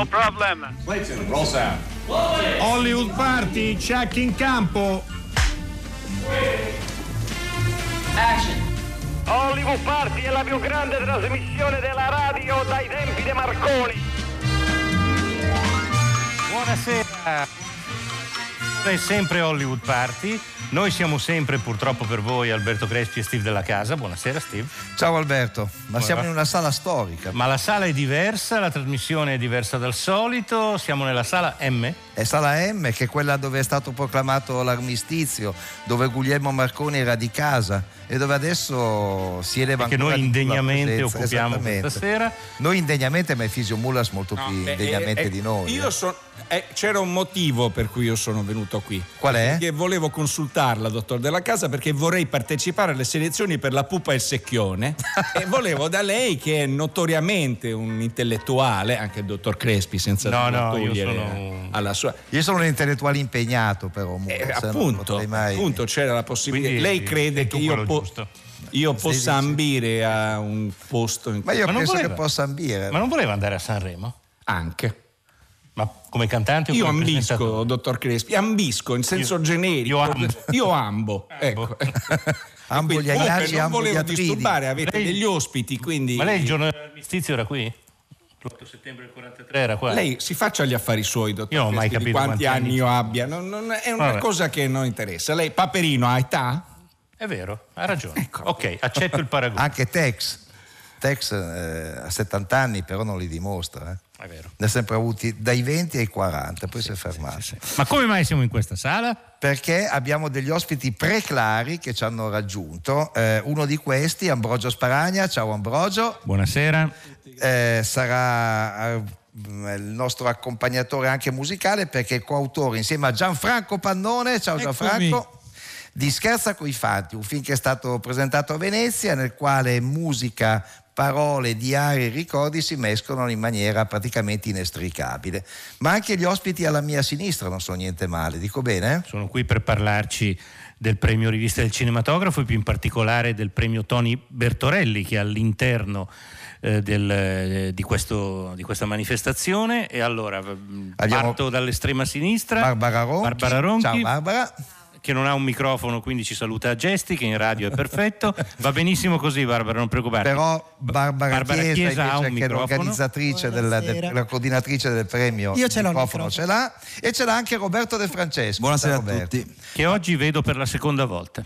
No problem. Clayton, roll sound. Hollywood Party, check in campo. Action. Hollywood Party è la più grande trasmissione della radio dai tempi di Marconi. Buonasera. È sempre Hollywood Party. Noi siamo sempre, purtroppo per voi, Alberto Crespi e Steve della Casa. Buonasera, Steve. Ciao Alberto, ma siamo in una sala storica. Ma la sala è diversa, la trasmissione è diversa dal solito. Siamo nella sala M. È sala M, che è quella dove è stato proclamato l'armistizio, dove Guglielmo Marconi era di casa e dove adesso si eleva che ancora noi più la indegnamente occupiamo stasera. Noi indegnamente, ma è Fisio Mullas molto più Beh, indegnamente eh, eh, di noi. Io eh. son- eh, c'era un motivo per cui io sono venuto qui. Qual è? Perché volevo consultarla, dottor Della Casa, perché vorrei partecipare alle selezioni per la pupa e il secchione. e volevo da lei, che è notoriamente un intellettuale, anche il dottor Crespi, senza No, no, io togliere sono- alla sua. Io sono un intellettuale impegnato però, Mullas, Eh, eh, appunto, mai- appunto, c'era la possibilità. Quindi lei crede che io, po- giusto. io possa ambire a un posto in Ma io Ma penso voleva. che possa ambire. Ma non voleva andare a Sanremo? anche. Ma come cantante o Io come ambisco, dottor Crespi, ambisco in senso Io- generico. io ambo. Io ambo, ecco. Ambo gli non ambo gli volevo atridi. disturbare, avete Lei- degli ospiti, quindi Ma lei il giorno dell'armistizio era qui? L'8 settembre del 43 era qua? lei si faccia gli affari suoi, dottor Io non ho mai capito quanti quanti anni anni- io abbia, non, non- è una Vabbè. cosa che non interessa. Lei, Paperino, ha età? È vero, ha ragione. Ecco. Ok, accetto il paragone. Anche Tex. Tex eh, ha 70 anni, però non li dimostra. eh. È vero. Ne ha sempre avuti dai 20 ai 40, poi si è fermato. Ma come mai siamo in questa sala? perché abbiamo degli ospiti preclari che ci hanno raggiunto. Eh, uno di questi, Ambrogio Sparagna. Ciao Ambrogio. Buonasera. Eh, sarà eh, il nostro accompagnatore anche musicale perché è coautore insieme a Gianfranco Pannone. Ciao Gianfranco. Di Scherza coi Fanti, un film che è stato presentato a Venezia nel quale musica, parole, diari e ricordi si mescolano in maniera praticamente inestricabile. Ma anche gli ospiti alla mia sinistra non sono niente male, dico bene? Sono qui per parlarci del premio Rivista del Cinematografo e più in particolare del premio Tony Bertorelli che è all'interno eh, del, eh, di, questo- di questa manifestazione. E allora mh, Abbiamo- parto dall'estrema sinistra. Barbara Ronchi. Barbara Ronchi, Ciao Barbara. Che non ha un microfono, quindi ci saluta a gesti, che in radio è perfetto. Va benissimo così, Barbara, non preoccuparti. Però Barbara, Barbara Chiesa, Chiesa ha un che è l'organizzatrice, del, Buonasera. del- la coordinatrice del premio, Io ce l'ho il microfono microfono. ce l'ha e ce l'ha anche Roberto De Francesco. Buonasera Ciao, a Roberto. tutti. Che oggi vedo per la seconda volta.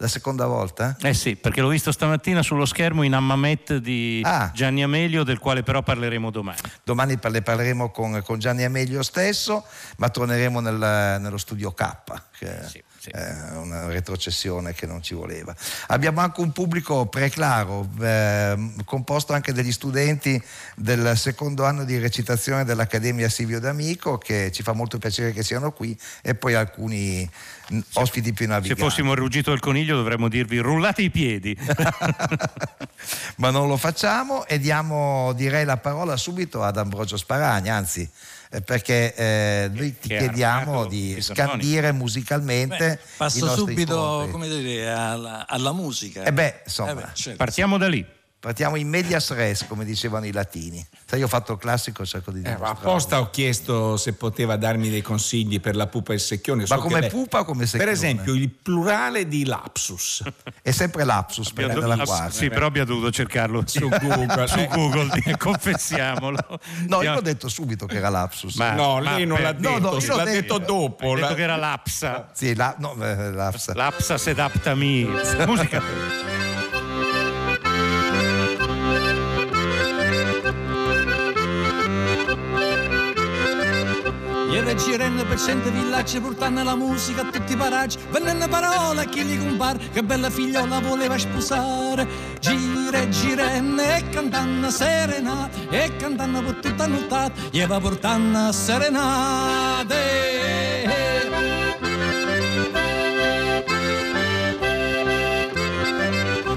La seconda volta? Eh sì, perché l'ho visto stamattina sullo schermo in Ammamet di Ah. Gianni Amelio, del quale però parleremo domani. Domani ne parleremo con, con Gianni Amelio stesso, ma torneremo nel- nello studio K, che Sì, sì. è una retrocessione che non ci voleva. Abbiamo anche un pubblico preclaro, ehm, composto anche degli studenti del secondo anno di recitazione dell'Accademia Silvio D'Amico, che ci fa molto piacere che siano qui, e poi alcuni ospiti più Se naviganti. fossimo il ruggito del coniglio dovremmo dirvi rullate i piedi. ma non lo facciamo e diamo direi la parola subito ad Ambrogio Sparagna, anzi eh, perché eh, noi ti chiediamo di scandire musicalmente Beh, passo subito incontri. come dire, alla, alla musica. Eh beh, insomma. Eh beh, certo. Partiamo da lì. Partiamo in medias res, come dicevano i latini. Sai, io ho fatto il classico, cerco di Eh, apposta ho chiesto se poteva darmi dei consigli per la pupa e il secchione. Ma So che come lei- pupa o come Per secchione? esempio, il plurale di lapsus. È sempre lapsus, Abbiamo prende dovuto- la quasi. sì, però abbiamo dovuto cercarlo Su Google. su Google, confessiamolo. No, io ho detto subito che era lapsus. Ma- No, lei non per- l'ha no, detto, no, l'ho l'ha detto. detto dopo. Hai detto che era lapsa. Sì, la, no, eh, lapsa. Lapsa sedaptami. Musica. Ieri girando per cento villaggi portando la musica a tutti i paraggi. Vennero parole a chi gli compare, che bella figliola voleva sposare. Gira e girenne e cantando serenate, e cantando per tutta nottata, gli va portando serenate.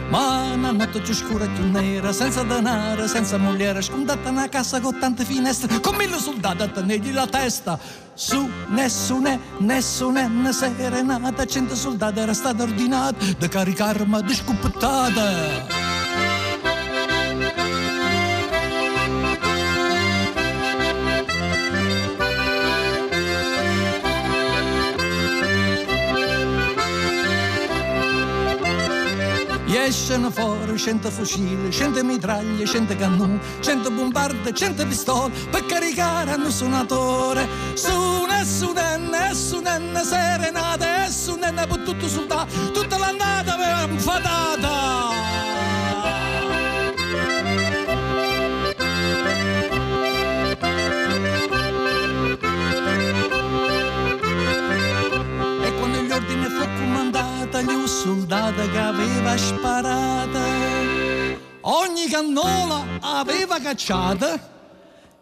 Ma notte più scura e più nera, senza denaro, senza moglie, scondata una casa con tante finestre, con mille soldati a tenergli la testa. Su nessuna, nessuna ne serenata, cento soldati era stata ordinata da caricarmi di scoppiettata. Escono fuori cento fucili, cento mitraglie, cento cannoni, cento bombarde, cento pistole per caricare un suonatore. Sune, sunenne, sunenne, serenate, sunenne per tutto soldato, tutta l'annata aveva fatata. Soldato che aveva sparato. Ogni cannola aveva cacciata,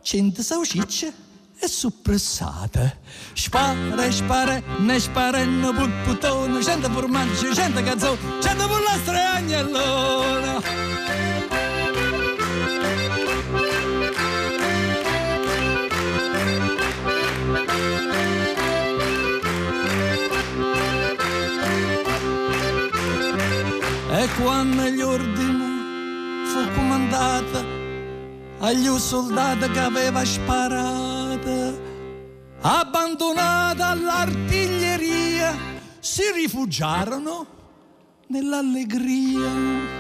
cento saucicce e suppressate. Spara, spara, ne sparano pur puttone, cento formaggio, cento cazzone, cento pollastre e agnellone. Quando gli ordini fu comandata agli soldati che aveva sparato, abbandonata all'artiglieria, si rifugiarono nell'allegria.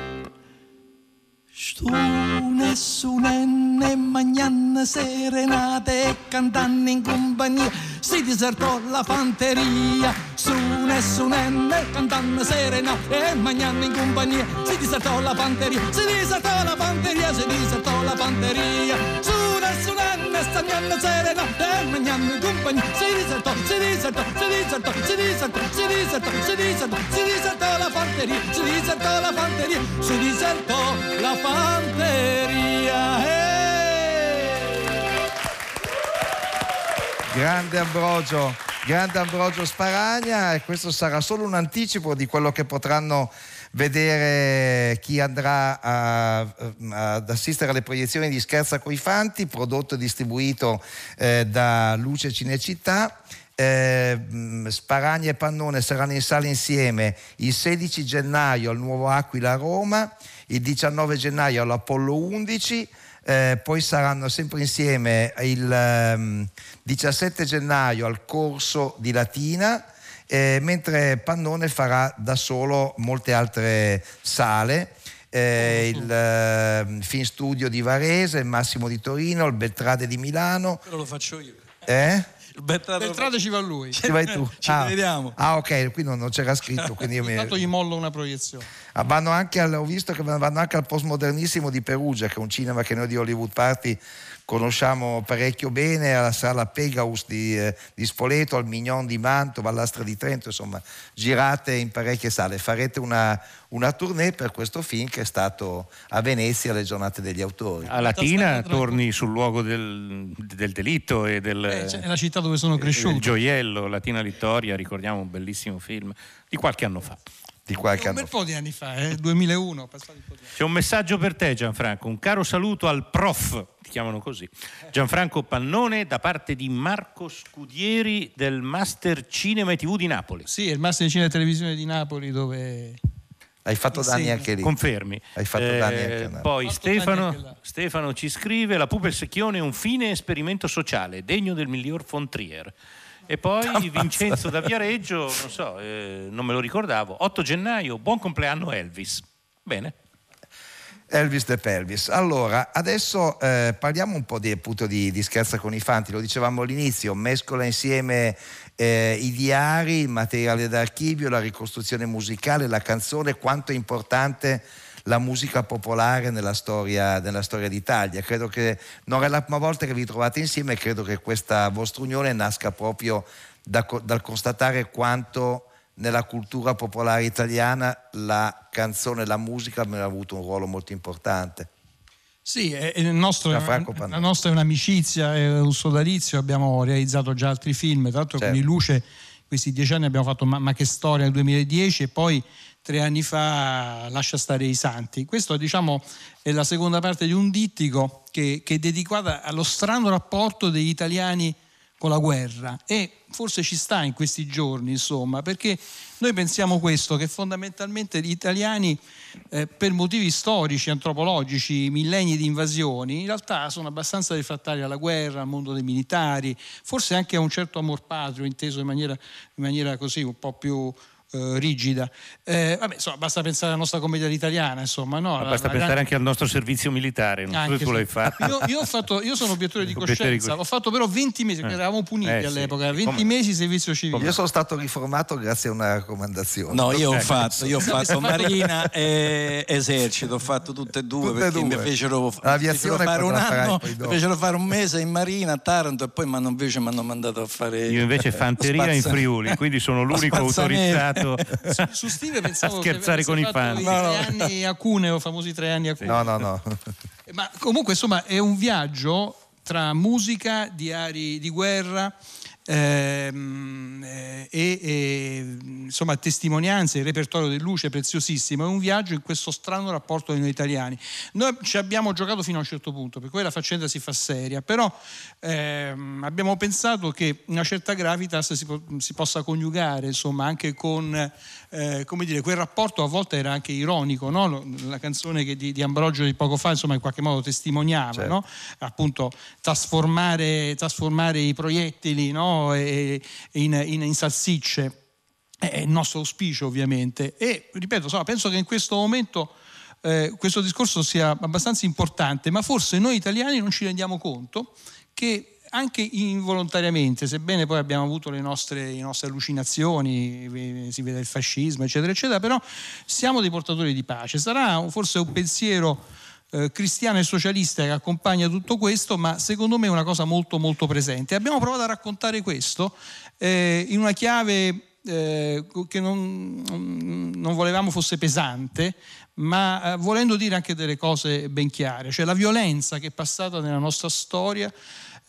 Stu nessunenne magnanne serenate e cantando in compagnia si disertò la fanteria. Su nessunenne cantando serenate e magnanne in compagnia. Si disertò la fanteria si disertò la fanteria si disertò la fanteria. Su nessunenne stagnanne serenate e magnanne in compagnia. Si disertò si disertò si disertò si disertò si disertò si disertò si disertò la fanteria si disertò la fanteria si disertò la fanteria Grande Ambrogio, grande Ambrogio Sparagna e questo sarà solo un anticipo di quello che potranno vedere chi andrà a, ad assistere alle proiezioni di Scherza coi Fanti, prodotto e distribuito eh, da Luce Cinecittà. Eh, Sparagna e Pannone saranno in sala insieme il 16 gennaio al Nuovo Aquila a Roma, il 19 gennaio all'Apollo 11 eh, poi saranno sempre insieme il um, 17 gennaio al corso di Latina, eh, mentre Pannone farà da solo molte altre sale. Eh, il uh, Film Studio di Varese, il Massimo di Torino, il Beltrade di Milano. Però lo faccio io. Eh? Beltrade, Beltrade ci va lui. Ci vai tu. ci ah. vediamo. Ah, ok, qui non, non c'era scritto. Quindi io mi... Intanto gli mollo una proiezione. Ah, vanno anche al, ho visto che vanno anche al postmodernissimo di Perugia, che è un cinema che noi di Hollywood Party conosciamo parecchio bene, alla sala Pegaus di, eh, di Spoleto, al Mignon di Mantova, all'Astra di Trento, insomma, girate in parecchie sale. Farete una, una tournée per questo film che è stato a Venezia alle giornate degli autori. A Latina torni sul luogo del, del delitto e del... Eh, cioè, è la città dove sono cresciuto. Il gioiello, Latina Littoria, ricordiamo un bellissimo film di qualche anno fa di qualche anno. Un bel po' di anni fa, eh? 2001. C'è un messaggio per te Gianfranco, un caro saluto al prof, ti chiamano così, Gianfranco Pannone da parte di Marco Scudieri del Master Cinema e TV di Napoli. Sì, il Master Cinema e Televisione di Napoli dove... Hai fatto danni anche lì. Confermi. Hai fatto eh, danni anche là. Poi Stefano, Stefano, ci scrive: La pupa e il secchione è un fine esperimento sociale, degno del miglior von Trier. E poi Ammazza. Vincenzo da Viareggio, non so, eh, non me lo ricordavo, 8 gennaio, buon compleanno Elvis. Bene. Elvis de Pelvis. Allora, adesso eh, parliamo un po' di, appunto, di, di Scherza con i Fanti, lo dicevamo all'inizio, mescola insieme eh, i diari, il materiale d'archivio, la ricostruzione musicale, la canzone, quanto è importante la musica popolare nella storia, nella storia d'Italia. Credo che non è la prima volta che vi trovate insieme e credo che questa vostra unione nasca proprio da, dal constatare quanto nella cultura popolare italiana la canzone, la musica hanno avuto un ruolo molto importante. Sì, è, è nostro, la nostra è un'amicizia, è un sodalizio, abbiamo realizzato già altri film, tra l'altro certo. con Luce questi dieci anni abbiamo fatto Ma, Ma che storia nel 2010 e poi tre anni fa Lascia stare i santi. Questo diciamo è la seconda parte di un dittico che, che è dedicata allo strano rapporto degli italiani con la guerra e forse ci sta in questi giorni, insomma, perché noi pensiamo questo, che fondamentalmente gli italiani eh, per motivi storici, antropologici, millenni di invasioni, in realtà sono abbastanza refrattari alla guerra, al mondo dei militari, forse anche a un certo amor patrio, inteso in maniera, in maniera così un po' più eh, rigida. Eh, vabbè, insomma, basta pensare alla nostra commedia italiana, insomma, no? Ma basta la, pensare grande... anche al nostro servizio militare, non so se tu l'hai fatto. Io, io, fatto, io sono obiettore di coscienza, ho fatto però 20 mesi, eh. eravamo puniti eh, all'epoca, sì. 20 Come? mesi servizio civile. Io sono stato riformato grazie a una raccomandazione. No, io ho ecco. fatto, io ho fatto Marina e Esercito, ho fatto tutte e due tutte perché due. mi fecero, fecero fare un anno, mi fecero fare un mese in Marina a Taranto e poi invece mi hanno mandato a fare... Io invece fanteria in Friuli, quindi sono l'unico autorizzato su Steve pensavo a scherzare con i fan. I no, tre no. anni a Cuneo, famosi tre anni a Cuneo. No, no, no. Ma comunque insomma è un viaggio tra musica, diari di guerra, e, e, insomma testimonianze, il repertorio di Luce è preziosissimo, è un viaggio in questo strano rapporto di noi italiani. Noi ci abbiamo giocato fino a un certo punto, per cui la faccenda si fa seria, però ehm, abbiamo pensato che una certa gravitas si, po- si possa coniugare insomma, anche con eh, come dire, quel rapporto a volte era anche ironico, no? la canzone di, di, Ambrogio di poco fa insomma in qualche modo testimoniava, certo. no? appunto trasformare, trasformare i proiettili no? In, in, in salsicce è il nostro auspicio ovviamente e ripeto insomma, penso che in questo momento eh, questo discorso sia abbastanza importante ma forse noi italiani non ci rendiamo conto che anche involontariamente, sebbene poi abbiamo avuto le nostre, le nostre, allucinazioni, si vede il fascismo, eccetera, eccetera, però siamo dei portatori di pace. Sarà forse un pensiero eh, cristiano e socialista che accompagna tutto questo, ma secondo me è una cosa molto molto presente. Abbiamo provato a raccontare questo eh, in una chiave eh, che non, non, volevamo fosse pesante, ma eh, volendo dire anche delle cose ben chiare, cioè la violenza che è passata nella nostra storia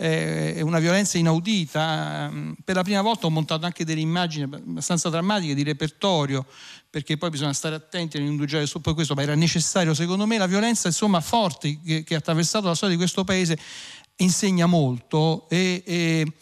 è una violenza inaudita. Per la prima volta ho montato anche delle immagini abbastanza drammatiche di repertorio, perché poi bisogna stare attenti a non indugiare su questo, ma era necessario secondo me la violenza insomma, forte che, che ha attraversato la storia di questo paese insegna molto e, e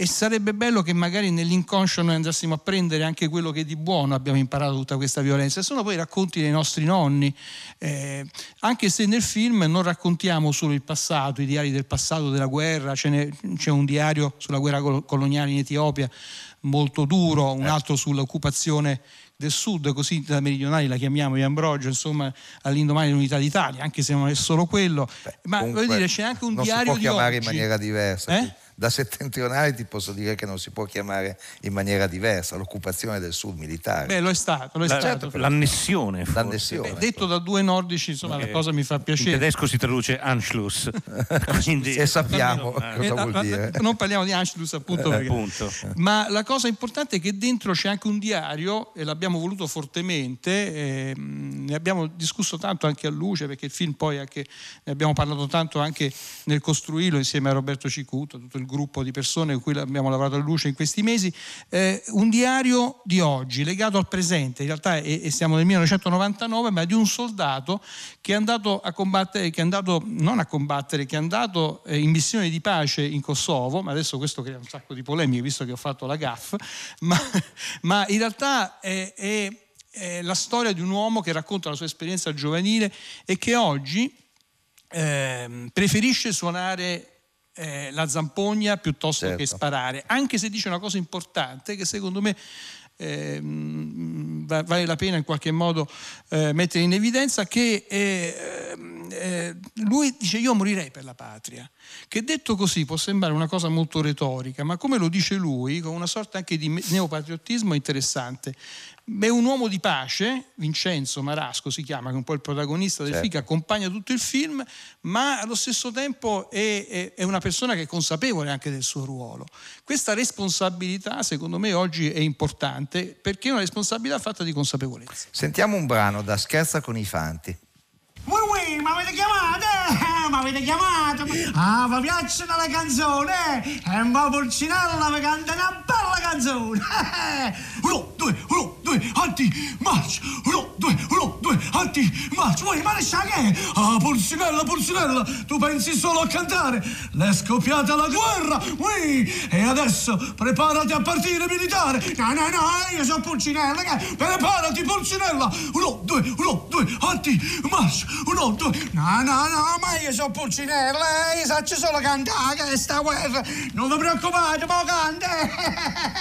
e sarebbe bello che magari nell'inconscio noi andassimo a prendere anche quello che di buono abbiamo imparato tutta questa violenza. Sono poi i racconti dei nostri nonni, eh, anche se nel film non raccontiamo solo il passato, i diari del passato della guerra, c'è un diario sulla guerra coloniale in Etiopia molto duro, un eh. altro sull'occupazione del sud, così da meridionali la chiamiamo di Ambrogio, insomma, all'indomani dell'unità d'Italia, anche se non è solo quello. Beh, Ma voglio dire, c'è anche un diario di oggi. Non si può chiamare in maniera diversa. Eh? Da settentrionale ti posso dire che non si può chiamare in maniera diversa l'occupazione del sud militare. Beh, lo è stato. Lo è la, stato l'annessione. l'annessione Beh, detto da due nordici, insomma, okay. la cosa mi fa piacere. In tedesco si traduce Anschluss. Quindi, e sappiamo cosa eh, vuol dire. Non parliamo di Anschluss, appunto, perché, appunto. Ma la cosa importante è che dentro c'è anche un diario, e l'abbiamo voluto fortemente, eh, ne abbiamo discusso tanto anche a luce, perché il film poi anche, ne abbiamo parlato tanto anche nel costruirlo insieme a Roberto Cicuto, tutto il gruppo di persone con cui abbiamo lavorato a luce in questi mesi, eh, un diario di oggi legato al presente, in realtà è, è, siamo nel 1999, ma di un soldato che è andato a combattere, che è andato non a combattere, che è andato eh, in missione di pace in Kosovo, ma adesso questo crea un sacco di polemiche visto che ho fatto la GAF, ma, ma in realtà è, è, è la storia di un uomo che racconta la sua esperienza giovanile e che oggi eh, preferisce suonare eh, la zampogna piuttosto certo. che sparare, anche se dice una cosa importante che secondo me eh, vale la pena in qualche modo eh, mettere in evidenza che eh, eh, lui dice io morirei per la patria, che detto così può sembrare una cosa molto retorica, ma come lo dice lui, con una sorta anche di neopatriottismo interessante, è un uomo di pace, Vincenzo Marasco si chiama, che è un po' il protagonista del certo. film, che accompagna tutto il film, ma allo stesso tempo è, è, è, una persona che è consapevole anche del suo ruolo. Questa responsabilità, secondo me, oggi è importante perché è una responsabilità fatta di consapevolezza. Sentiamo un brano da Scherza con i Fanti. Ui, ui, ma avete chiamato? Eh, ma avete chiamato? Ah, vi piace la canzone? È un po' Pulcinella vi canta una bella canzone. Uno, due, uno, due, avanti, marcia. Uno, due, uno, due, avanti, marcia. Ui, ma ne sa che è? Ah, Pulcinella, Pulcinella, tu pensi solo a cantare. L'è scoppiata la guerra, ui. E adesso preparati a partire militare. No, no, no, io sono Pulcinella, che? Preparati, Pulcinella. Uno, due, uno, due, avanti, marcia uno, due. No, no, no, ma io sono Pulcinella, io saccio solo cantare questa guerra. Non vi preoccupate, ma canta.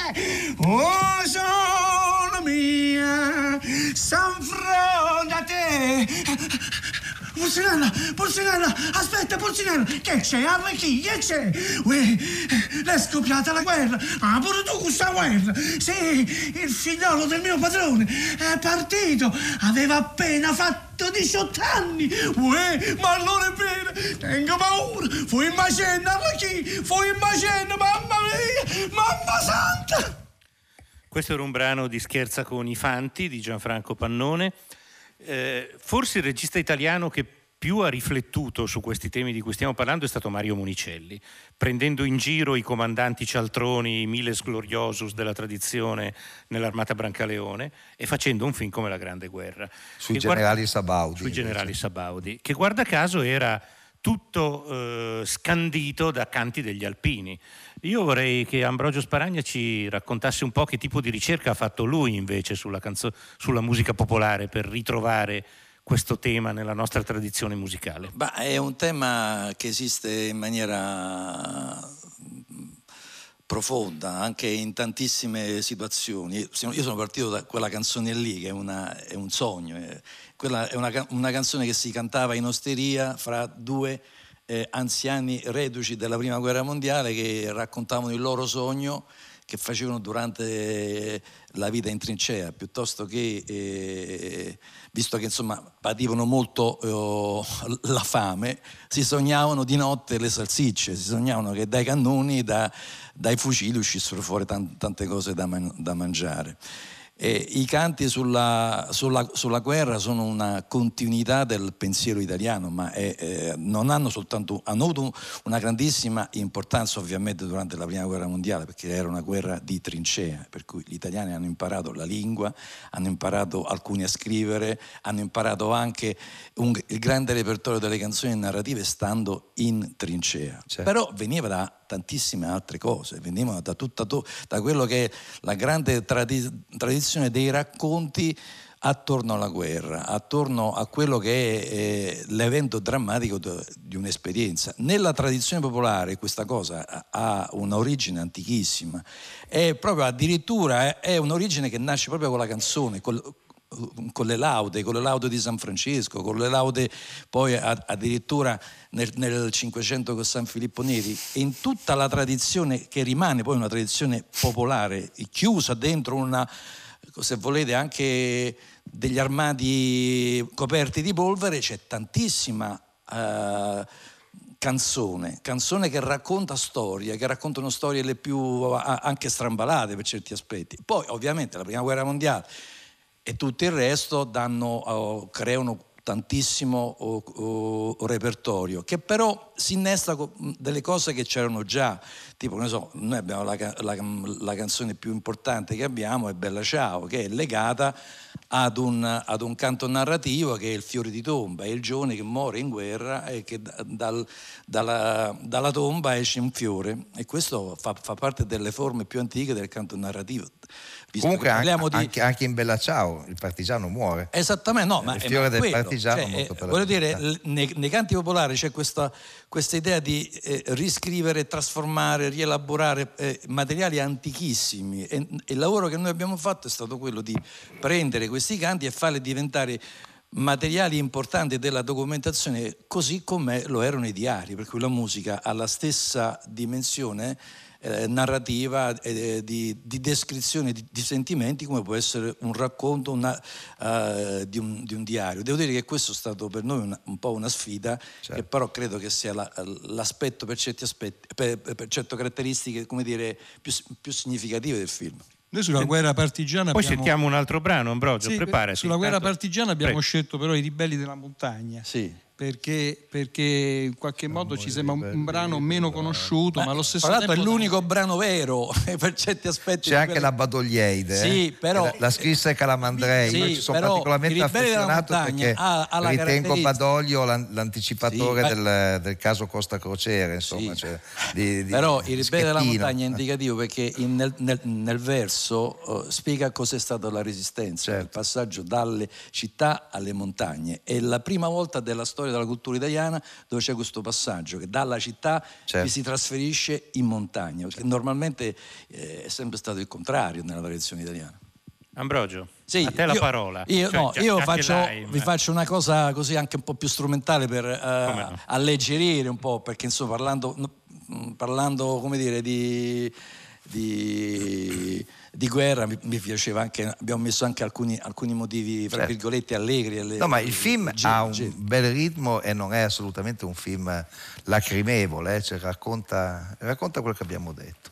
Oh, sono mia, s'anfronda te. Porcinella, Porcinella, aspetta Porcinella, che c'è? Arrechi, che c'è? Uè, è scoppiata la guerra, ah pure tu questa guerra? Sì, il figliolo del mio padrone è partito, aveva appena fatto 18 anni, uè, ma allora è vero, tengo paura, fu in macenda, Arrechi, fu in macenda, mamma mia, mamma santa! Questo era un brano di Scherza con i Fanti di Gianfranco Pannone. Eh, forse il regista italiano che più ha riflettuto su questi temi di cui stiamo parlando è stato Mario Monicelli, prendendo in giro i comandanti cialtroni, i miles gloriosus della tradizione nell'armata Brancaleone e facendo un film come La Grande Guerra. Sui generali guarda, Sabaudi. Sui generali Sabaudi, che guarda caso era tutto eh, scandito da canti degli alpini. Io vorrei che Ambrogio Sparagna ci raccontasse un po' che tipo di ricerca ha fatto lui invece sulla, canzo- sulla musica popolare per ritrovare questo tema nella nostra tradizione musicale. Bah, è un tema che esiste in maniera profonda anche in tantissime situazioni. Io sono partito da quella canzone lì, che è, una, è un sogno. È, quella è una, una, canzone che si cantava in osteria fra due eh, anziani reduci della prima guerra mondiale che raccontavano il loro sogno che facevano durante la vita in trincea, piuttosto che, eh, visto che insomma pativano molto eh, la fame, si sognavano di notte le salsicce, si sognavano che dai cannoni, da, dai fucili uscissero fuori tante, cose da, man- da mangiare. Eh, I canti sulla, sulla, sulla, guerra sono una continuità del pensiero italiano, ma è, eh, non hanno soltanto hanno avuto una grandissima importanza ovviamente durante la prima guerra mondiale, perché era una guerra di trincea, per cui gli italiani hanno imparato la lingua, hanno imparato alcuni a scrivere, hanno imparato anche un, il grande repertorio delle canzoni narrative stando in trincea. Certo. Però veniva da tantissime altre cose, venivano da, tutta, da quello che è la grande tradi- tradizione dei racconti attorno alla guerra, attorno a quello che è eh, l'evento drammatico di un'esperienza. Nella tradizione popolare questa cosa ha un'origine antichissima, è proprio addirittura è un'origine che nasce proprio con la canzone, col, con le laude, con le laude di San Francesco, con le laude poi addirittura nel, nel 500 con San Filippo Neri, e in tutta la tradizione che rimane poi una tradizione popolare, chiusa dentro una, se volete, anche degli armadi coperti di polvere, c'è tantissima... Uh, canzone, canzone che racconta storie, che raccontano storie le più anche strambalate per certi aspetti. Poi ovviamente la prima guerra mondiale e tutto il resto danno, uh, creano tantissimo uh, uh, repertorio, che però si innesta con delle cose che c'erano già, tipo, ne so, noi abbiamo la, la, la, canzone più importante che abbiamo, è Bella Ciao, che è legata ad un, ad un, canto narrativo che è il fiore di tomba, è il giovane che muore in guerra e che dal, dalla, dalla, tomba esce un fiore e questo fa, fa parte delle forme più antiche del canto narrativo. Comunque anche, di... anche, anche, in Bella Ciao il partigiano muore. Esattamente, no, ma il fiore ma del quello, partigiano cioè, molto eh, Voglio dire, nei, nei, canti popolari c'è questa, questa idea di eh, riscrivere, trasformare, rielaborare eh, materiali antichissimi. E, il lavoro che noi abbiamo fatto è stato quello di prendere questi canti e farli diventare materiali importanti della documentazione così come lo erano i diari, per cui la musica ha la stessa dimensione eh, narrativa eh, di, di, descrizione di, di, sentimenti come può essere un racconto una, uh, di, un, di, un, diario. Devo dire che questo è stato per noi una, un po' una sfida, certo. che però credo che sia la, l'aspetto per certi aspetti, per, per certe caratteristiche come dire, più, più significative del film. Noi sulla guerra partigiana Poi abbiamo... sentiamo un altro brano, Ambrogio, sì, preparati. Sulla guerra partigiana abbiamo Prego. scelto però i ribelli della montagna. Sì perché, perché, in qualche modo ci sembra un, un brano meno conosciuto, ma, allo stesso tra tempo. è l'unico brano vero per certi aspetti. C'è anche quelle... la Badoglieide, sì, eh? però, la, la scrisse Calamandrei. Sì, Io ci sono particolarmente affezionato perché ha, ha ritengo Badoglio l'anticipatore sì, del, del, caso Costa Crociere. Insomma, sì. cioè, di, di, però il ribelle della montagna è indicativo perché in, nel, nel, nel, verso uh, spiega cos'è stata la resistenza, certo. il passaggio dalle città alle montagne. È la prima volta della storia storia della cultura italiana dove c'è questo passaggio che dalla città certo. si trasferisce in montagna, perché normalmente eh, è sempre stato il contrario nella tradizione italiana. Ambrogio, sì, a te la io, parola. Io, cioè, no, io faccio, vi faccio una cosa così anche un po' più strumentale per uh, no? alleggerire un po', perché insomma parlando, parlando come dire, di, di, di guerra mi, mi, piaceva anche, abbiamo messo anche alcuni, alcuni motivi, fra certo. virgolette, allegri. Alle, no, ma il film ge- ha un ge- bel ritmo e non è assolutamente un film lacrimevole, eh? cioè racconta, racconta quello che abbiamo detto.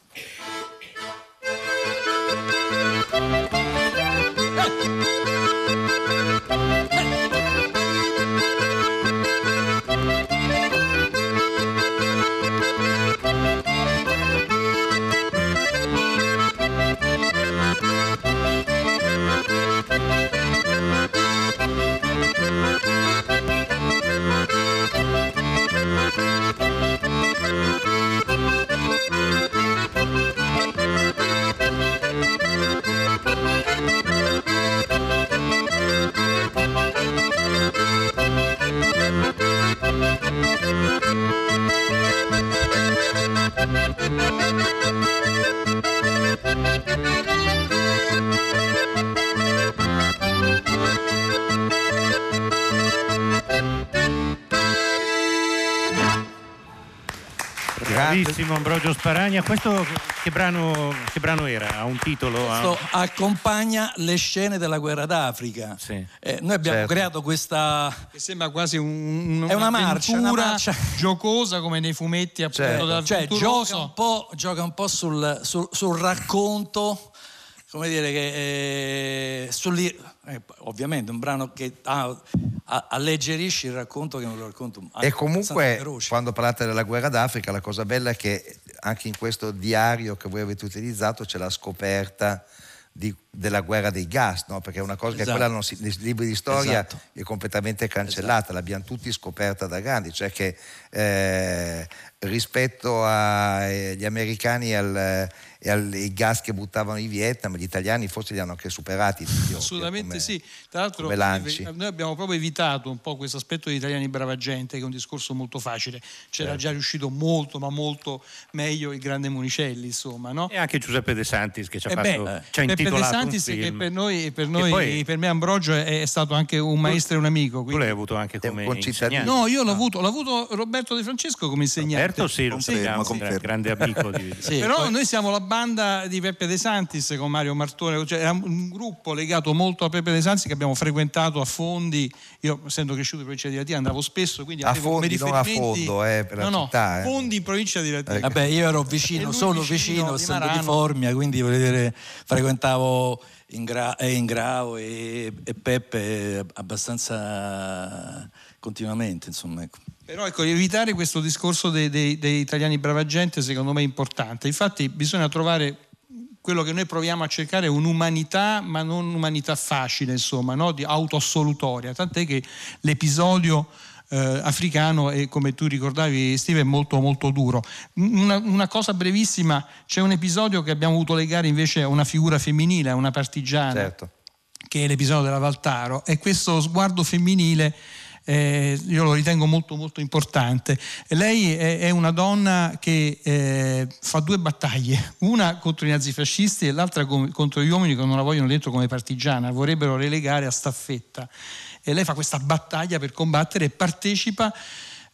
Bravissimo Ambrogio Sparagna. Questo che brano, che brano, era? Ha un titolo? Questo ha... accompagna le scene della guerra d'Africa. Sì. Eh, noi abbiamo certo. creato questa. Che sembra quasi un, un, è una marcia, una marcia giocosa come nei fumetti appunto certo. dal cioè, gioca un po', gioca un po sul, sul, sul racconto come dire che eh, eh, ovviamente un brano che ah, alleggerisce il racconto che non lo racconto e comunque quando parlate della guerra d'Africa la cosa bella è che anche in questo diario che voi avete utilizzato c'è la scoperta di, della guerra dei gas, no? perché è una cosa esatto. che quella non si, nei libri di storia esatto. è completamente cancellata, esatto. l'abbiamo tutti scoperta da grandi, cioè che eh, rispetto agli americani al, e ai gas che buttavano i Vietnam, gli italiani forse li hanno anche superati. Assolutamente come, sì. Tra l'altro noi abbiamo proprio evitato un po' questo aspetto degli italiani brava gente, che è un discorso molto facile. C'era certo. già riuscito molto, ma molto meglio il grande Monicelli, insomma. No? E anche Giuseppe De Santis che ci ha, eh fatto, beh, ci ha Peppe De Santis che per noi, per, noi, poi, per me Ambrogio è, stato anche un maestro e un amico. Quindi. Tu l'hai avuto anche come insegnante? No, io l'ho, avuto, l'ho avuto Roberto De Francesco come insegnante. Roberto sì, lo sappiamo, grande amico di... sì, Però poi... noi siamo la banda di Peppe De Santis con Mario Martone, cioè era un gruppo legato molto a Peppe De Santis che abbiamo frequentato a fondi. Io, essendo cresciuto in provincia di Latina, andavo spesso. Quindi a fondi, non a fondo, eh, per no, la città. No, eh. fondi in provincia di Latina. Vabbè, io ero vicino, solo vicino, vicino di, di Formia, quindi dire, frequentavo Ingra- e Ingrao e, e Peppe abbastanza continuamente, insomma. Ecco. Però ecco, evitare questo discorso dei, dei, dei italiani brava gente secondo me è importante. Infatti bisogna trovare quello che noi proviamo a cercare è un'umanità, ma non un'umanità facile, insomma, no? di autoassolutoria. Tant'è che l'episodio eh, africano è, come tu ricordavi Steve, è molto molto duro. Una, una, cosa brevissima, c'è un episodio che abbiamo voluto legare invece a una figura femminile, a una partigiana, certo. che è l'episodio della Valtaro, e questo sguardo femminile eh, io lo ritengo molto molto importante. Lei è, è una donna che eh, fa due battaglie, una contro i nazifascisti e l'altra com- contro gli uomini che non la vogliono dentro come partigiana, vorrebbero relegare a staffetta. E lei fa questa battaglia per combattere e partecipa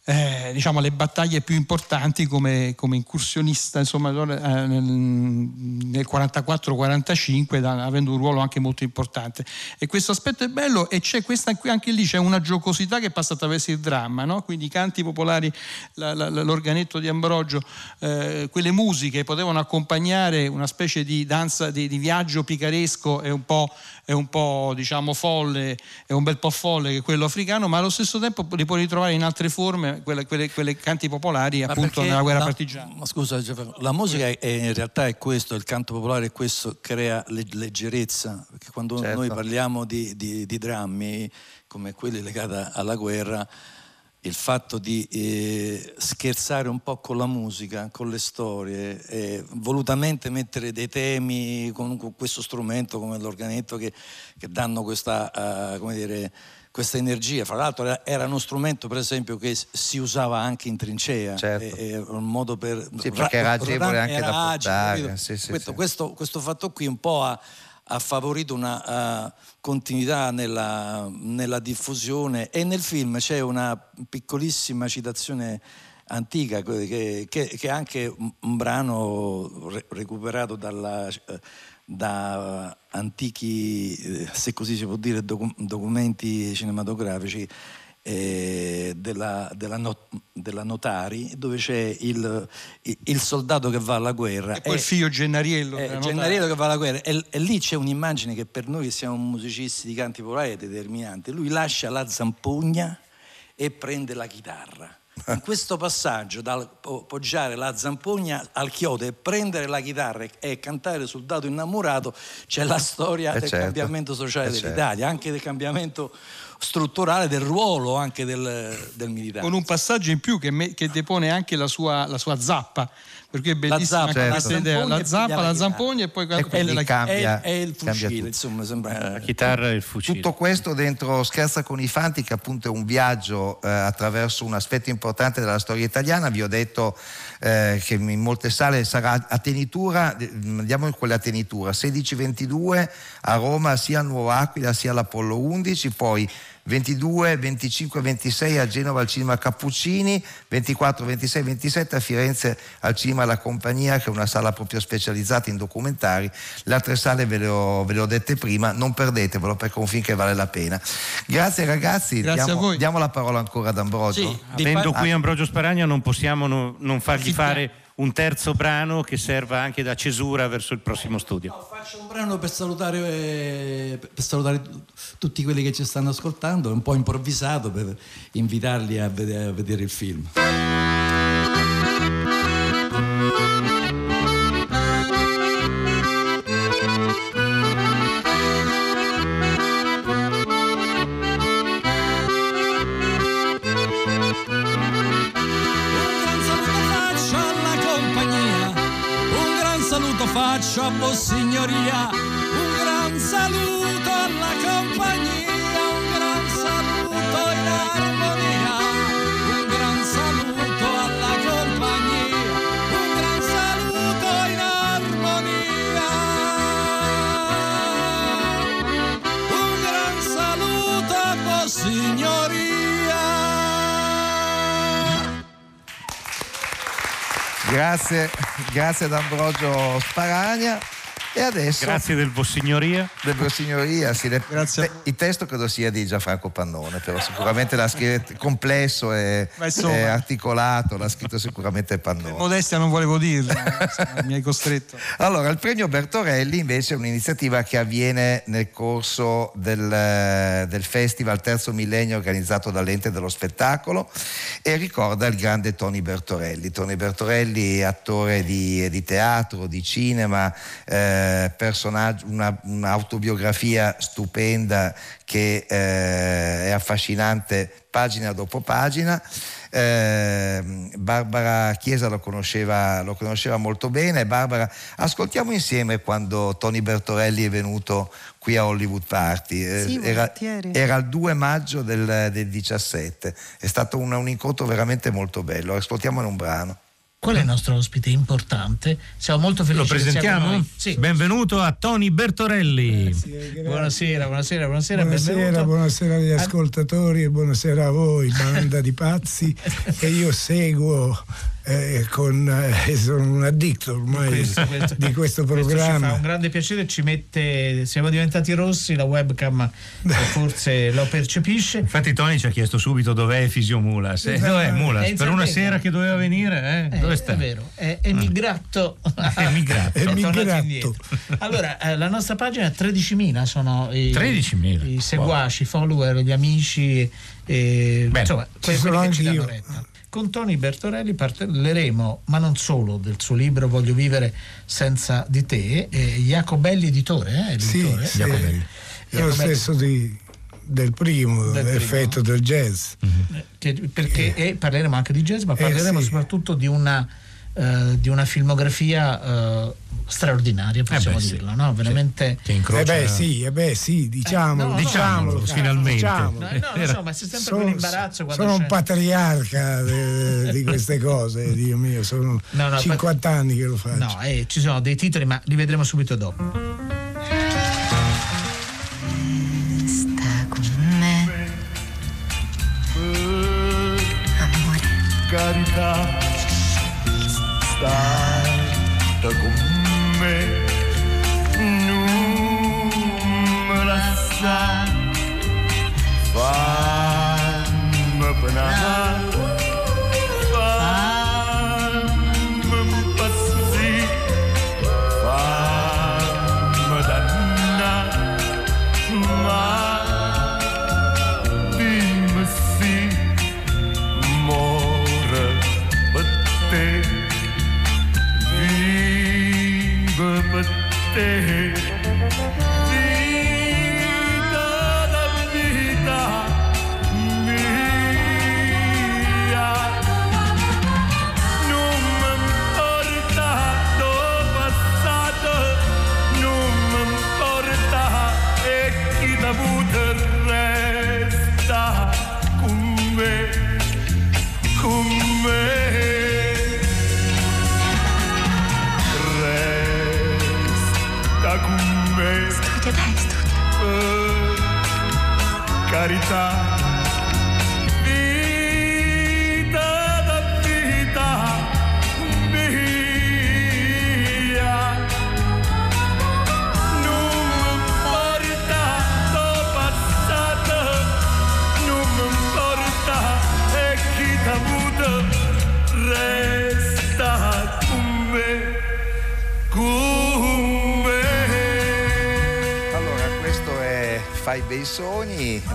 eh, diciamo, le battaglie più importanti come, come incursionista insomma, eh, nel, nel 44-45 avendo un ruolo anche molto importante e questo aspetto è bello e c'è questa qui anche lì c'è una giocosità che passa attraverso il dramma no? quindi i canti popolari la, la, l'organetto di Ambrogio eh, quelle musiche potevano accompagnare una specie di danza di, di viaggio picaresco e un po' è un po' diciamo folle, è un bel po' folle che quello africano, ma allo stesso tempo li puoi ritrovare in altre forme, quelle, quelle, quelle canti popolari ma appunto nella guerra la, partigiana. Scusa, la musica è, in realtà è questo, il canto popolare è questo, crea leggerezza, perché quando certo. noi parliamo di, di, di drammi come quelli legati alla guerra, il fatto di eh, scherzare un po' con la musica, con le storie, eh, volutamente mettere dei temi con, con, questo strumento come l'organetto che, che danno questa, uh, dire, questa, energia. Fra l'altro era uno strumento per esempio che si usava anche in trincea, certo. è, un modo per... Sì, perché era agevole anche da portare. Agile, sì, sì, questo, questo, questo, fatto qui un po' ha ha favorito una uh, continuità nella, nella, diffusione e nel film c'è una piccolissima citazione antica che, che, che è anche un brano re, recuperato dalla, da antichi, eh, se così si può dire, documenti cinematografici eh, della, della, not, della, Notari, dove c'è il, il, soldato che va alla guerra. E poi il figlio Gennariello. Eh, Gennariello che va alla guerra. E, e, lì c'è un'immagine che per noi che siamo musicisti di canti popolari è determinante. Lui lascia la zampogna e prende la chitarra. In questo passaggio, dal poggiare la zampogna al chiodo e prendere la chitarra e cantare sul dato innamorato, c'è la storia eh del certo. cambiamento sociale eh dell'Italia, certo. anche del cambiamento strutturale del ruolo anche del, del militare. Con un passaggio in più che, me, che depone anche la sua, la sua zappa perché è bellissima la zappa, certo. la, idea, la zappa, la zampogna e poi e prende la cambia, e, il fucile, insomma, sembra la chitarra e il fucile. Tutto questo dentro Scherza con i Fanti, che appunto è un viaggio eh, attraverso un aspetto importante della storia italiana. Vi ho detto eh, che in molte sale sarà a tenitura, andiamo in quella tenitura, 16-22 a Roma sia a Nuova Aquila sia all'Apollo 11, poi 22, 25, 26 a Genova al cinema Cappuccini, 24, 26, 27 a Firenze al cinema La Compagnia che è una sala proprio specializzata in documentari. Le altre sale ve le ho, ve le ho dette prima, non perdetevelo perché è un film che vale la pena. Grazie ragazzi, Grazie diamo, diamo, la parola ancora ad Ambrogio. Sì, Avendo qui Ambrogio Sparagna non possiamo no, non fargli fare un terzo brano che serva anche da cesura verso il prossimo studio. No, faccio un brano per salutare, eh, per salutare, tutti quelli che ci stanno ascoltando, un po' improvvisato per invitarli a vedere, a vedere il film. Faccio a Vossignoria un gran saluto alla compagnia, un gran saluto in armonia, un gran saluto alla compagnia, un gran saluto in armonia, un gran saluto a Vossignoria. Grazie, grazie ad Ambrogio Sparagna. E adesso. Grazie del Vossignoria. Del Vossignoria, sì. Le, Grazie. il testo credo sia di Gianfranco Pannone, però sicuramente l'ha scritto complesso e, e articolato, l'ha scritto sicuramente Pannone. Modestia non volevo dirlo, mi hai costretto. Allora, il premio Bertorelli invece è un'iniziativa che avviene nel corso del, del Festival Terzo Millennio organizzato dall'Ente dello Spettacolo e ricorda il grande Tony Bertorelli. Tony Bertorelli, attore di, di teatro, di cinema. Eh, eh, personaggio, una, un'autobiografia stupenda che eh, è affascinante pagina dopo pagina. Eh, Barbara Chiesa lo conosceva, lo conosceva, molto bene. Barbara, ascoltiamo insieme quando Tony Bertorelli è venuto qui a Hollywood Party. Eh, sì, era, era, il 2 maggio del, del 17. È stato un, un incontro veramente molto bello. Ascoltiamone un brano. Qual è il nostro ospite importante? Siamo molto felici. Lo presentiamo? Sì. Benvenuto a Tony Bertorelli. Grazie, buonasera, buonasera, buonasera. Buonasera, buonasera agli ascoltatori e buonasera a voi, banda di pazzi che io seguo eh, con, eh, sono un addicto ormai questo, questo, di questo programma. Questo ci fa un grande piacere, ci mette, siamo diventati rossi, la webcam forse lo percepisce. Infatti Tony ci ha chiesto subito dov'è Fisio Mulas. Eh, dov'è Mulas? Per una sera che doveva venire, eh? dove sta? È vero, è emigrato. è emigrato. è emigrato. Allora, eh, la nostra pagina 13.000 sono i, 13.000. i seguaci, i follower, gli amici, e, insomma, quelli che ci danno retta con Tony Bertorelli parleremo, ma non solo, del suo libro Voglio vivere senza di te, eh, Jacobelli editore, eh? Sì, sì. Jacobelli. È lo stesso di, del primo, del l'effetto del jazz. Mm-hmm. Che, perché, eh. parleremo anche di jazz, ma eh, parleremo sì. soprattutto di una, uh, di una filmografia uh, straordinaria, eh possiamo eh beh, dirlo, sì. no? Veramente... Che, che incrocia... Eh beh sì, eh beh, sì eh, diciamolo, eh, no, diciamolo, no, finalmente. Diciamolo. No, so, ma c'è sempre sono, quell'imbarazzo Sono c'è... un patriarca di, di queste cose, eh, Dio mio, sono 50 pat... anni che lo faccio. No, eh, ci sono dei titoli, ma li vedremo subito dopo. carità sta try. Africa.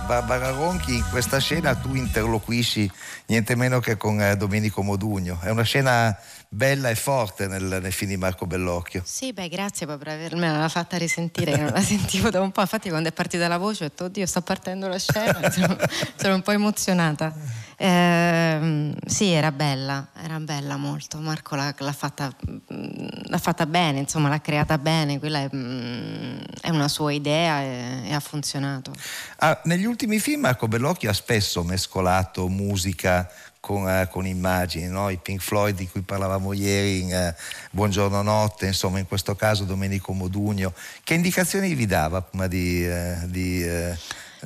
Barbara Ronchi, in questa scena tu interloquisci niente meno che con eh, Domenico Modugno. È una scena bella e forte nel, nel film di Marco Bellocchio. Sì, beh, grazie per avermela fatta risentire, non la sentivo da un po'. Infatti, quando è partita la voce, ho detto, oddio, sta partendo la scena, sono, sono un po' emozionata. Eh, sì, era bella, era bella molto. Marco l'ha, l'ha, fatta, l'ha fatta, bene, insomma, l'ha creata bene. Quella è, è una sua idea e, e ha funzionato. Ah, negli ultimi film Marco Bellocchio ha spesso mescolato musica con, eh, con immagini, no? i Pink Floyd di cui parlavamo ieri in eh, Buongiorno Notte, insomma in questo caso Domenico Modugno. Che indicazioni vi dava prima di, eh, di, eh,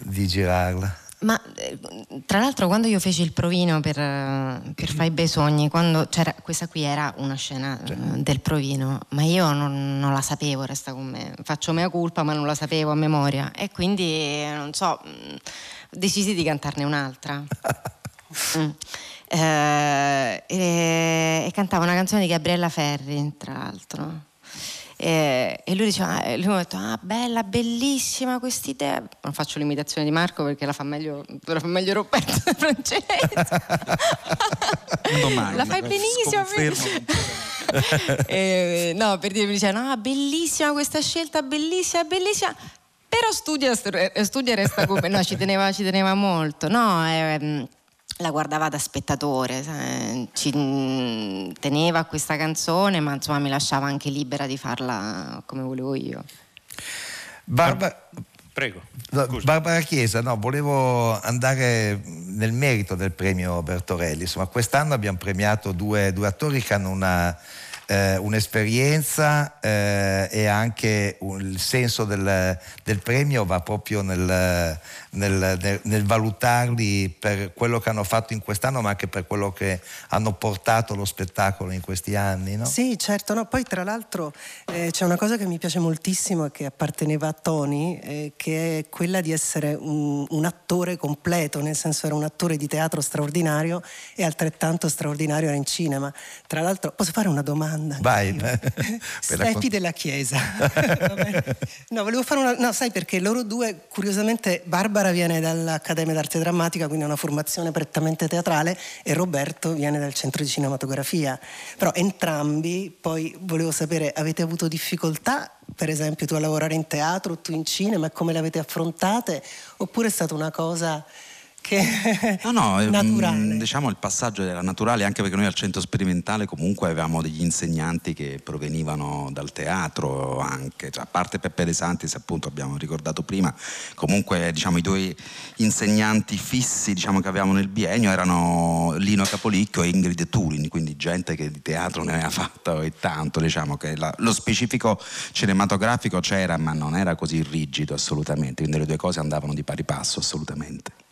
di girarla? Eh, tra l'altro quando io feci il provino per, per Fai bei sogni, quando c'era, questa qui era una scena cioè. del provino, ma io non, non, la sapevo, resta con me. Faccio mea colpa, ma non la sapevo a memoria. E quindi, non so, decisi di cantarne un'altra. mm. eh, e, e cantava una canzone di Gabriella Ferri, tra l'altro. E, e lui diceva, lui mi ha detto, ah bella, bellissima questa idea. Non faccio l'imitazione di Marco perché la fa meglio, la fa meglio Roberto Francesco. Domani, la fai benissimo. e, no, per dire, mi diceva, no, bellissima questa scelta, bellissima, bellissima. Però studia, studia resta come... No, ci teneva, ci teneva molto. No, eh, la guardava da spettatore, ci teneva a questa canzone, ma insomma mi lasciava anche libera di farla come volevo io. Barba... Prego. Barbara Chiesa, no, volevo andare nel merito del premio Bertorelli. Insomma, quest'anno abbiamo premiato due, due attori che hanno una eh, un'esperienza eh, e anche un, il senso del, del, premio va proprio nel, nel, nel, nel, valutarli per quello che hanno fatto in quest'anno ma anche per quello che hanno portato lo spettacolo in questi anni. No? Sì, certo, no. poi tra l'altro eh, c'è una cosa che mi piace moltissimo e che apparteneva a Tony, eh, che è quella di essere un, un attore completo, nel senso era un attore di teatro straordinario e altrettanto straordinario era in cinema. Tra l'altro posso fare una domanda? Vai. Stefi della Chiesa. no, volevo fare una... No, sai perché loro due, curiosamente, Barbara viene dall'Accademia d'Arte Drammatica, quindi una formazione prettamente teatrale, e Roberto viene dal Centro di Cinematografia. Però entrambi, poi volevo sapere, avete avuto difficoltà per esempio tu a lavorare in teatro, tu in cinema, come le avete affrontate? Oppure è stata una cosa che no, no, mm, naturale. diciamo il passaggio era naturale anche perché noi al centro sperimentale comunque avevamo degli insegnanti che provenivano dal teatro anche, cioè, a parte Peppe De Santis appunto abbiamo ricordato prima, comunque diciamo i due insegnanti fissi diciamo, che avevamo nel biennio erano Lino Capolicchio e Ingrid Turin, quindi gente che di teatro ne aveva fatto e tanto, diciamo che la, lo specifico cinematografico c'era ma non era così rigido assolutamente, quindi le due cose andavano di pari passo assolutamente.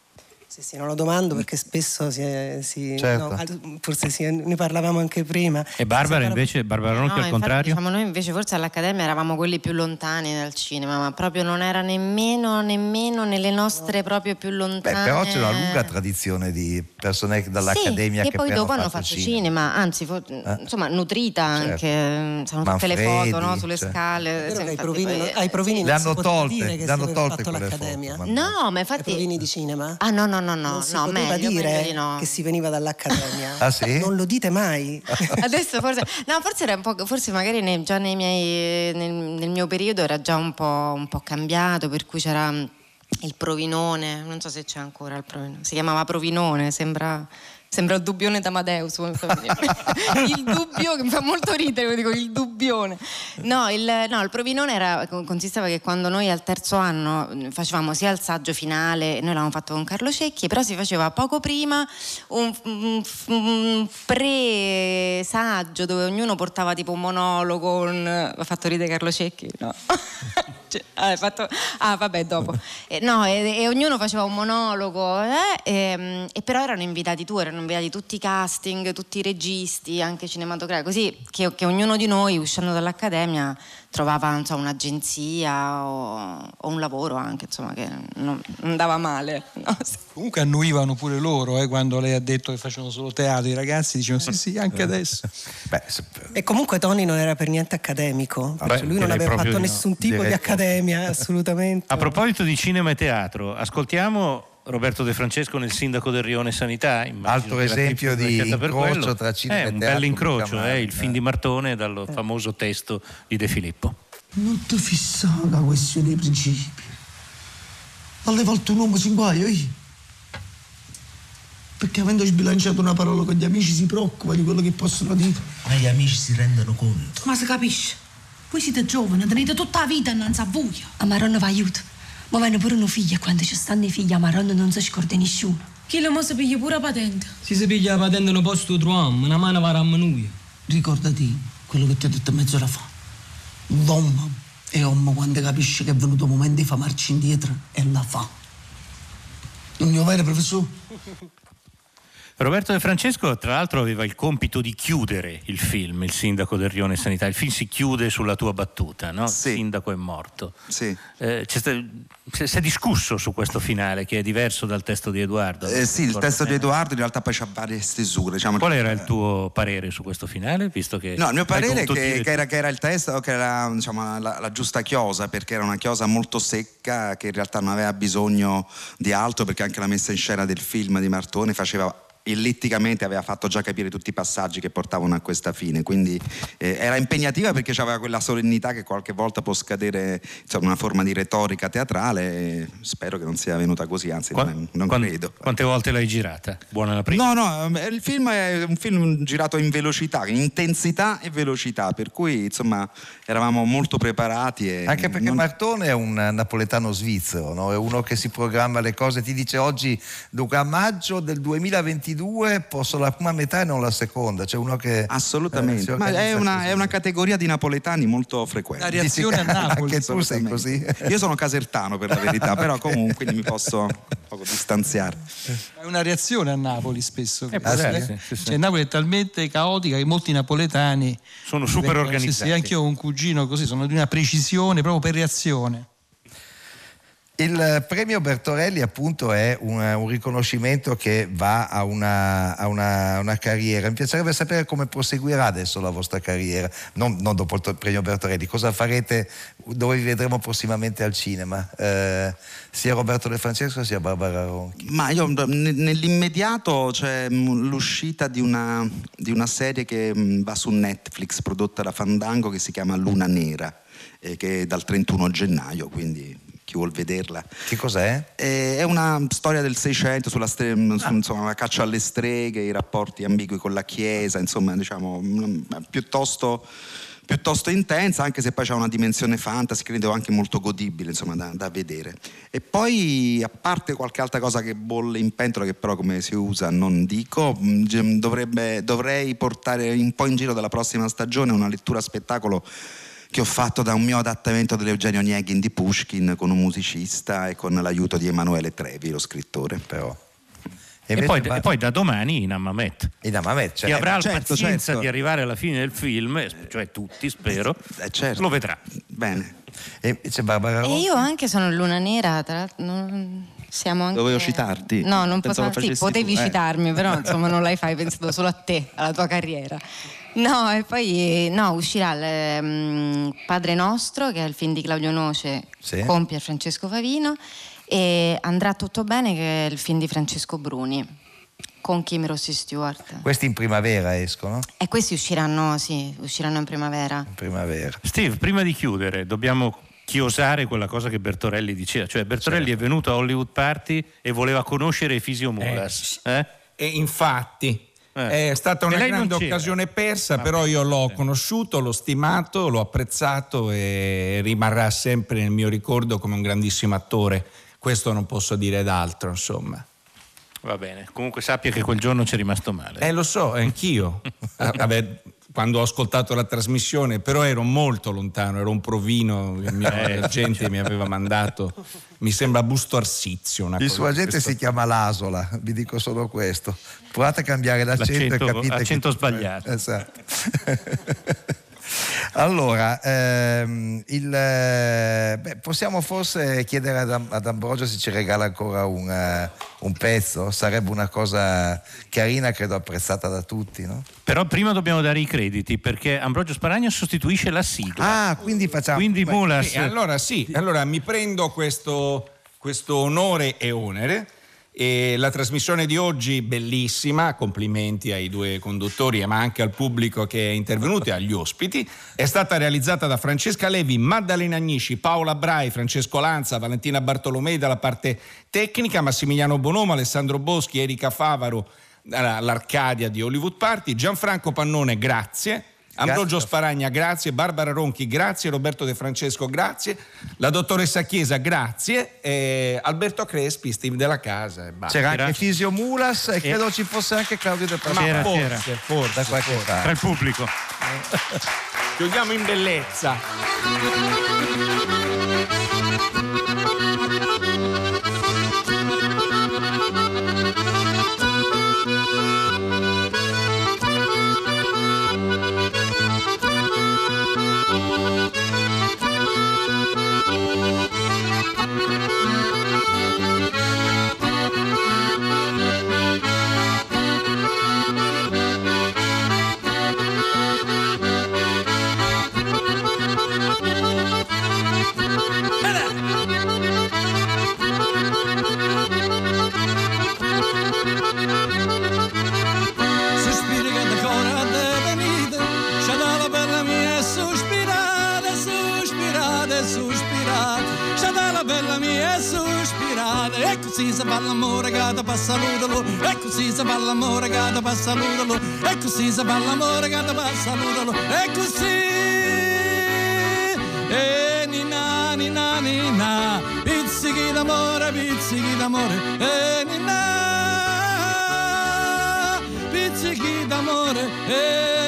Sì, sì, non lo domando perché spesso si, è, si certo. no, forse si, ne parlavamo anche prima. E Barbara invece, Barbara Ronchi no, al contrario? Diciamo, noi invece forse all'Accademia eravamo quelli più lontani dal cinema, ma proprio non era nemmeno, nemmeno nelle nostre proprio più lontane. Beh, però c'è una lunga tradizione di persone dall'Accademia sì, che poi dopo hanno fatto fatto cinema, cinema anzi fo- eh? insomma nutrita Certo. anche, sono tutte le foto no, sulle cioè. scale. Sì, che ai provini, poi- ai provini Le non hanno tolte, che le hanno tolte quelle l'Accademia. foto, No, ma Ai infatti... provini di cinema? Ah no, no, no, no, non si no poteva meglio, dire meglio di no. che si veniva dall'Accademia. Ah, sì? Non lo dite mai. Adesso forse, no, forse era un po', forse magari nei- già nei miei, nel, nel mio periodo era già un po', un po' cambiato, per cui c'era il provinone, non so se c'è ancora il provinone, si chiamava provinone, sembra, sembra il dubbione d'Amadeus. il dubbio che mi fa molto ridere, dico il dubbione. No il, no, il provinone era, consisteva che quando noi al terzo anno facevamo sia il saggio finale, noi l'avevamo fatto con Carlo Cecchi, però si faceva poco prima un, un- un pre-saggio dove ognuno portava tipo un monologo, un... ha fatto ridere Carlo Cecchi? No. Cioè, ah, fatto- ah, vabbè, dopo. Eh, no, e, e ognuno faceva un monologo, eh, e, e però erano invitati tu, erano invitati tutti i casting, tutti i registi, anche cinematografici, così che, che ognuno di noi, uscendo dall'accademia, trovava non so, un'agenzia o, o un lavoro anche, insomma, che non non andava male. no? Comunque annuivano pure loro eh, quando lei ha detto che facevano solo teatro, i ragazzi dicevano sì sì anche adesso. Beh, se- E comunque Tony non era per niente accademico, Vabbè, perché lui non aveva fatto di no. nessun tipo Direi di accademia, assolutamente. A proposito di cinema e teatro, ascoltiamo Roberto De Francesco nel Sindaco del Rione Sanità. Altro esempio di incrocio tra cinema È e un teatro, bel incrocio, mica è male, il film eh. di Martone dal famoso testo di De Filippo. Non ti fissare la questione dei principi. Alle volte un uomo si inguaia, eh? Perché avendo sbilanciato una parola con gli amici si preoccupa di quello che possono dire. Ma gli amici si rendono conto. Ma si capisce? Voi siete giovani, tenete tutta la vita innanzi a voi. A Maronna va aiuto. Ma vanno pure uno figlio e quando ci stanno i figli a Maronna non si scorda nessuno. Chi le mo si piglia pure la patente. Se si piglia la patente un posto troviamo, una mano va a noi. Ricordati quello che ti ho detto mezz'ora fa. L'uomo è uomo quando capisce che è venuto il momento di fa marcia indietro e la fa. Il mio vero professore? Roberto De Francesco, tra l'altro, aveva il compito di chiudere il film, Il sindaco del Rione Sanità. Il film si chiude sulla tua battuta, no? Il sindaco è morto. Sì. Eh, si è discusso su questo finale che è diverso dal testo di Edoardo. Eh, sì, il testo di. Edoardo in realtà poi c'ha varie stesure. Diciamo Qual era il tuo parere su questo finale? Visto che No, il mio parere è che, che era, che era il testo, che era diciamo, la, la giusta chiosa, perché era una chiosa molto secca che in realtà non aveva bisogno di altro, perché anche la messa in scena del film di Martone faceva ellitticamente aveva fatto già capire tutti i passaggi che portavano a questa fine quindi eh, era impegnativa perché aveva quella solennità che qualche volta può scadere insomma una forma di retorica teatrale e spero che non sia venuta così anzi non, non Quan- credo Quante volte l'hai girata? Buona la prima. No, no, eh, il film è un film girato in velocità, in intensità e velocità, per cui insomma eravamo molto preparati. E Anche perché non- Martone è un napoletano svizzero, no? è uno che si programma le cose, ti dice oggi, dunque a maggio del 2022 posso la prima metà e non la seconda, c'è uno che... Assolutamente, eh, ma è una, è una categoria di napoletani molto frequente. La reazione a Napoli. Anche tu sei così. Io sono casertano per la verità, però comunque mi posso un poco distanziare. È una reazione a Napoli spesso. Eh, questa, può eh. sì, sì. Cioè, Napoli è talmente caotica che molti napoletani Sono super organizzati. Sì, sì, anche io ho un cugino così, sono di una precisione proprio per reazione. Il premio Bertorelli appunto è un, un riconoscimento che va a una, a una- una carriera. Mi piacerebbe sapere come proseguirà adesso la vostra carriera, non, non dopo il premio Bertorelli, cosa farete, dove vi vedremo prossimamente al cinema, Eh, sia Roberto De Francesco sia Barbara Ronchi. Ma io nell'immediato c'è l'uscita di una, di una serie che va su Netflix prodotta da Fandango che si chiama Luna Nera, che è dal 31 gennaio, quindi chi vuol vederla. Che cos'è? Eh, è una storia del Seicento sulla stre- su, insomma, la caccia alle streghe, i rapporti ambigui con la Chiesa, insomma, diciamo, mm, piuttosto piuttosto intensa, anche se poi c'è una dimensione fantasy, credo anche molto godibile, insomma, da, da vedere. E poi, a parte qualche altra cosa che bolle in pentola, che però come si usa non dico, ge- dovrebbe- dovrei portare un po' in giro dalla prossima stagione una lettura spettacolo che ho fatto da un mio adattamento dell'Eugenio Nieghin di Pushkin con un musicista e con l'aiuto di Emanuele Trevi, lo scrittore. Però. E, e, poi, va... e, poi, da domani in Ammamet. In Ammamet, cioè, Chi avrà certo, la pazienza certo. di arrivare alla fine del film, cioè tutti spero, eh, certo. lo vedrà. Bene. E, e, io anche sono Luna Nera, tra l'altro... Non... Siamo anche... Dovevo citarti. No, non posso. Sì, potevi tu. citarmi, eh. però insomma non l'hai fai pensato solo a te, alla tua carriera. No, e poi no, uscirà il um, Padre Nostro, che è il film di Claudio Noce, sì. con Pier Francesco Favino, e Andrà tutto bene, che è il film di Francesco Bruni con Kim Rossi Stewart. Questi in primavera escono? E questi usciranno, sì, usciranno in primavera. In primavera. Steve, prima di chiudere, dobbiamo chiosare quella cosa che Bertorelli diceva, cioè Bertorelli certo. è venuto a Hollywood Party e voleva conoscere Fisio Mulas. Eh, eh? E infatti eh. È stata una grande occasione persa, ah, però io l'ho sì. conosciuto, l'ho stimato, l'ho apprezzato e rimarrà sempre nel mio ricordo come un grandissimo attore. Questo non posso dire d'altro, insomma. Va bene, comunque sappia che quel giorno ci è rimasto male. Eh, lo so, anch'io. Ah, vabbè, quando ho ascoltato la trasmissione, però ero molto lontano, ero un provino, il mio eh, agente certo. mi aveva mandato, mi sembra Busto Arsizio. il suo agente questo... si chiama Lasola, vi dico solo questo. Provate a cambiare l'accento, l'accento e capite l'accento che... sbagliato. Esatto. Allora, ehm, il, eh, beh, possiamo forse chiedere ad, ad, Ambrogio se ci regala ancora un, uh, un, pezzo? Sarebbe una cosa carina, credo apprezzata da tutti, no? Però prima dobbiamo dare i crediti perché Ambrogio Sparagna sostituisce la sigla. Ah, quindi facciamo... Quindi Mulas... Eh, allora sì, allora mi prendo questo, questo onore e onere e la trasmissione di oggi bellissima, complimenti ai due conduttori ma anche al pubblico che è intervenuto e agli ospiti, è stata realizzata da Francesca Levi, Maddalena Agnisci, Paola Brai, Francesco Lanza, Valentina Bartolomei dalla parte tecnica, Massimiliano Bonomo, Alessandro Boschi, Erika Favaro, l'Arcadia di Hollywood Party, Gianfranco Pannone, grazie. Ambrogio Sparagna, grazie. Barbara Ronchi, grazie. Roberto De Francesco, grazie. La dottoressa Chiesa, grazie. E Alberto Crespi, Steve della Casa. C'era anche Fisio Mulas e credo ci fosse anche Claudio De Francesco. C'era, forse, c'era. forse, da qualche forse. Tra il pubblico. Chiudiamo in bellezza. Passa l'udolo e così si fa l'amore che passa l'udolo e così si fa l'amore che passa l'udolo e così. E nina nina nina pizzichi d'amore pizzichi d'amore e nina pizzichi d'amore e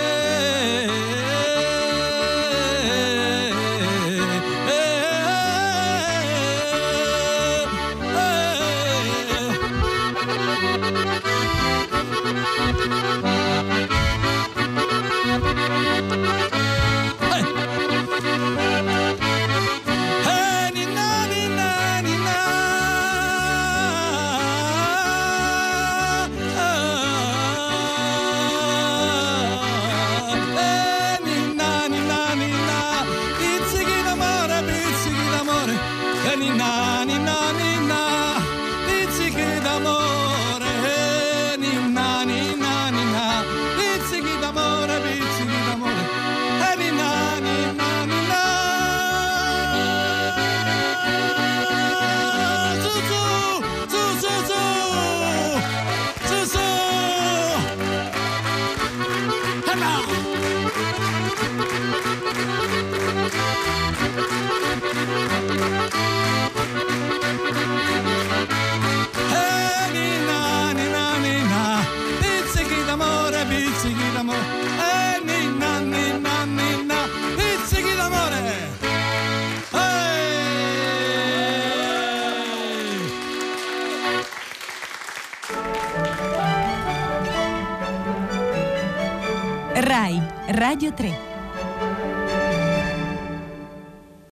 Radio 3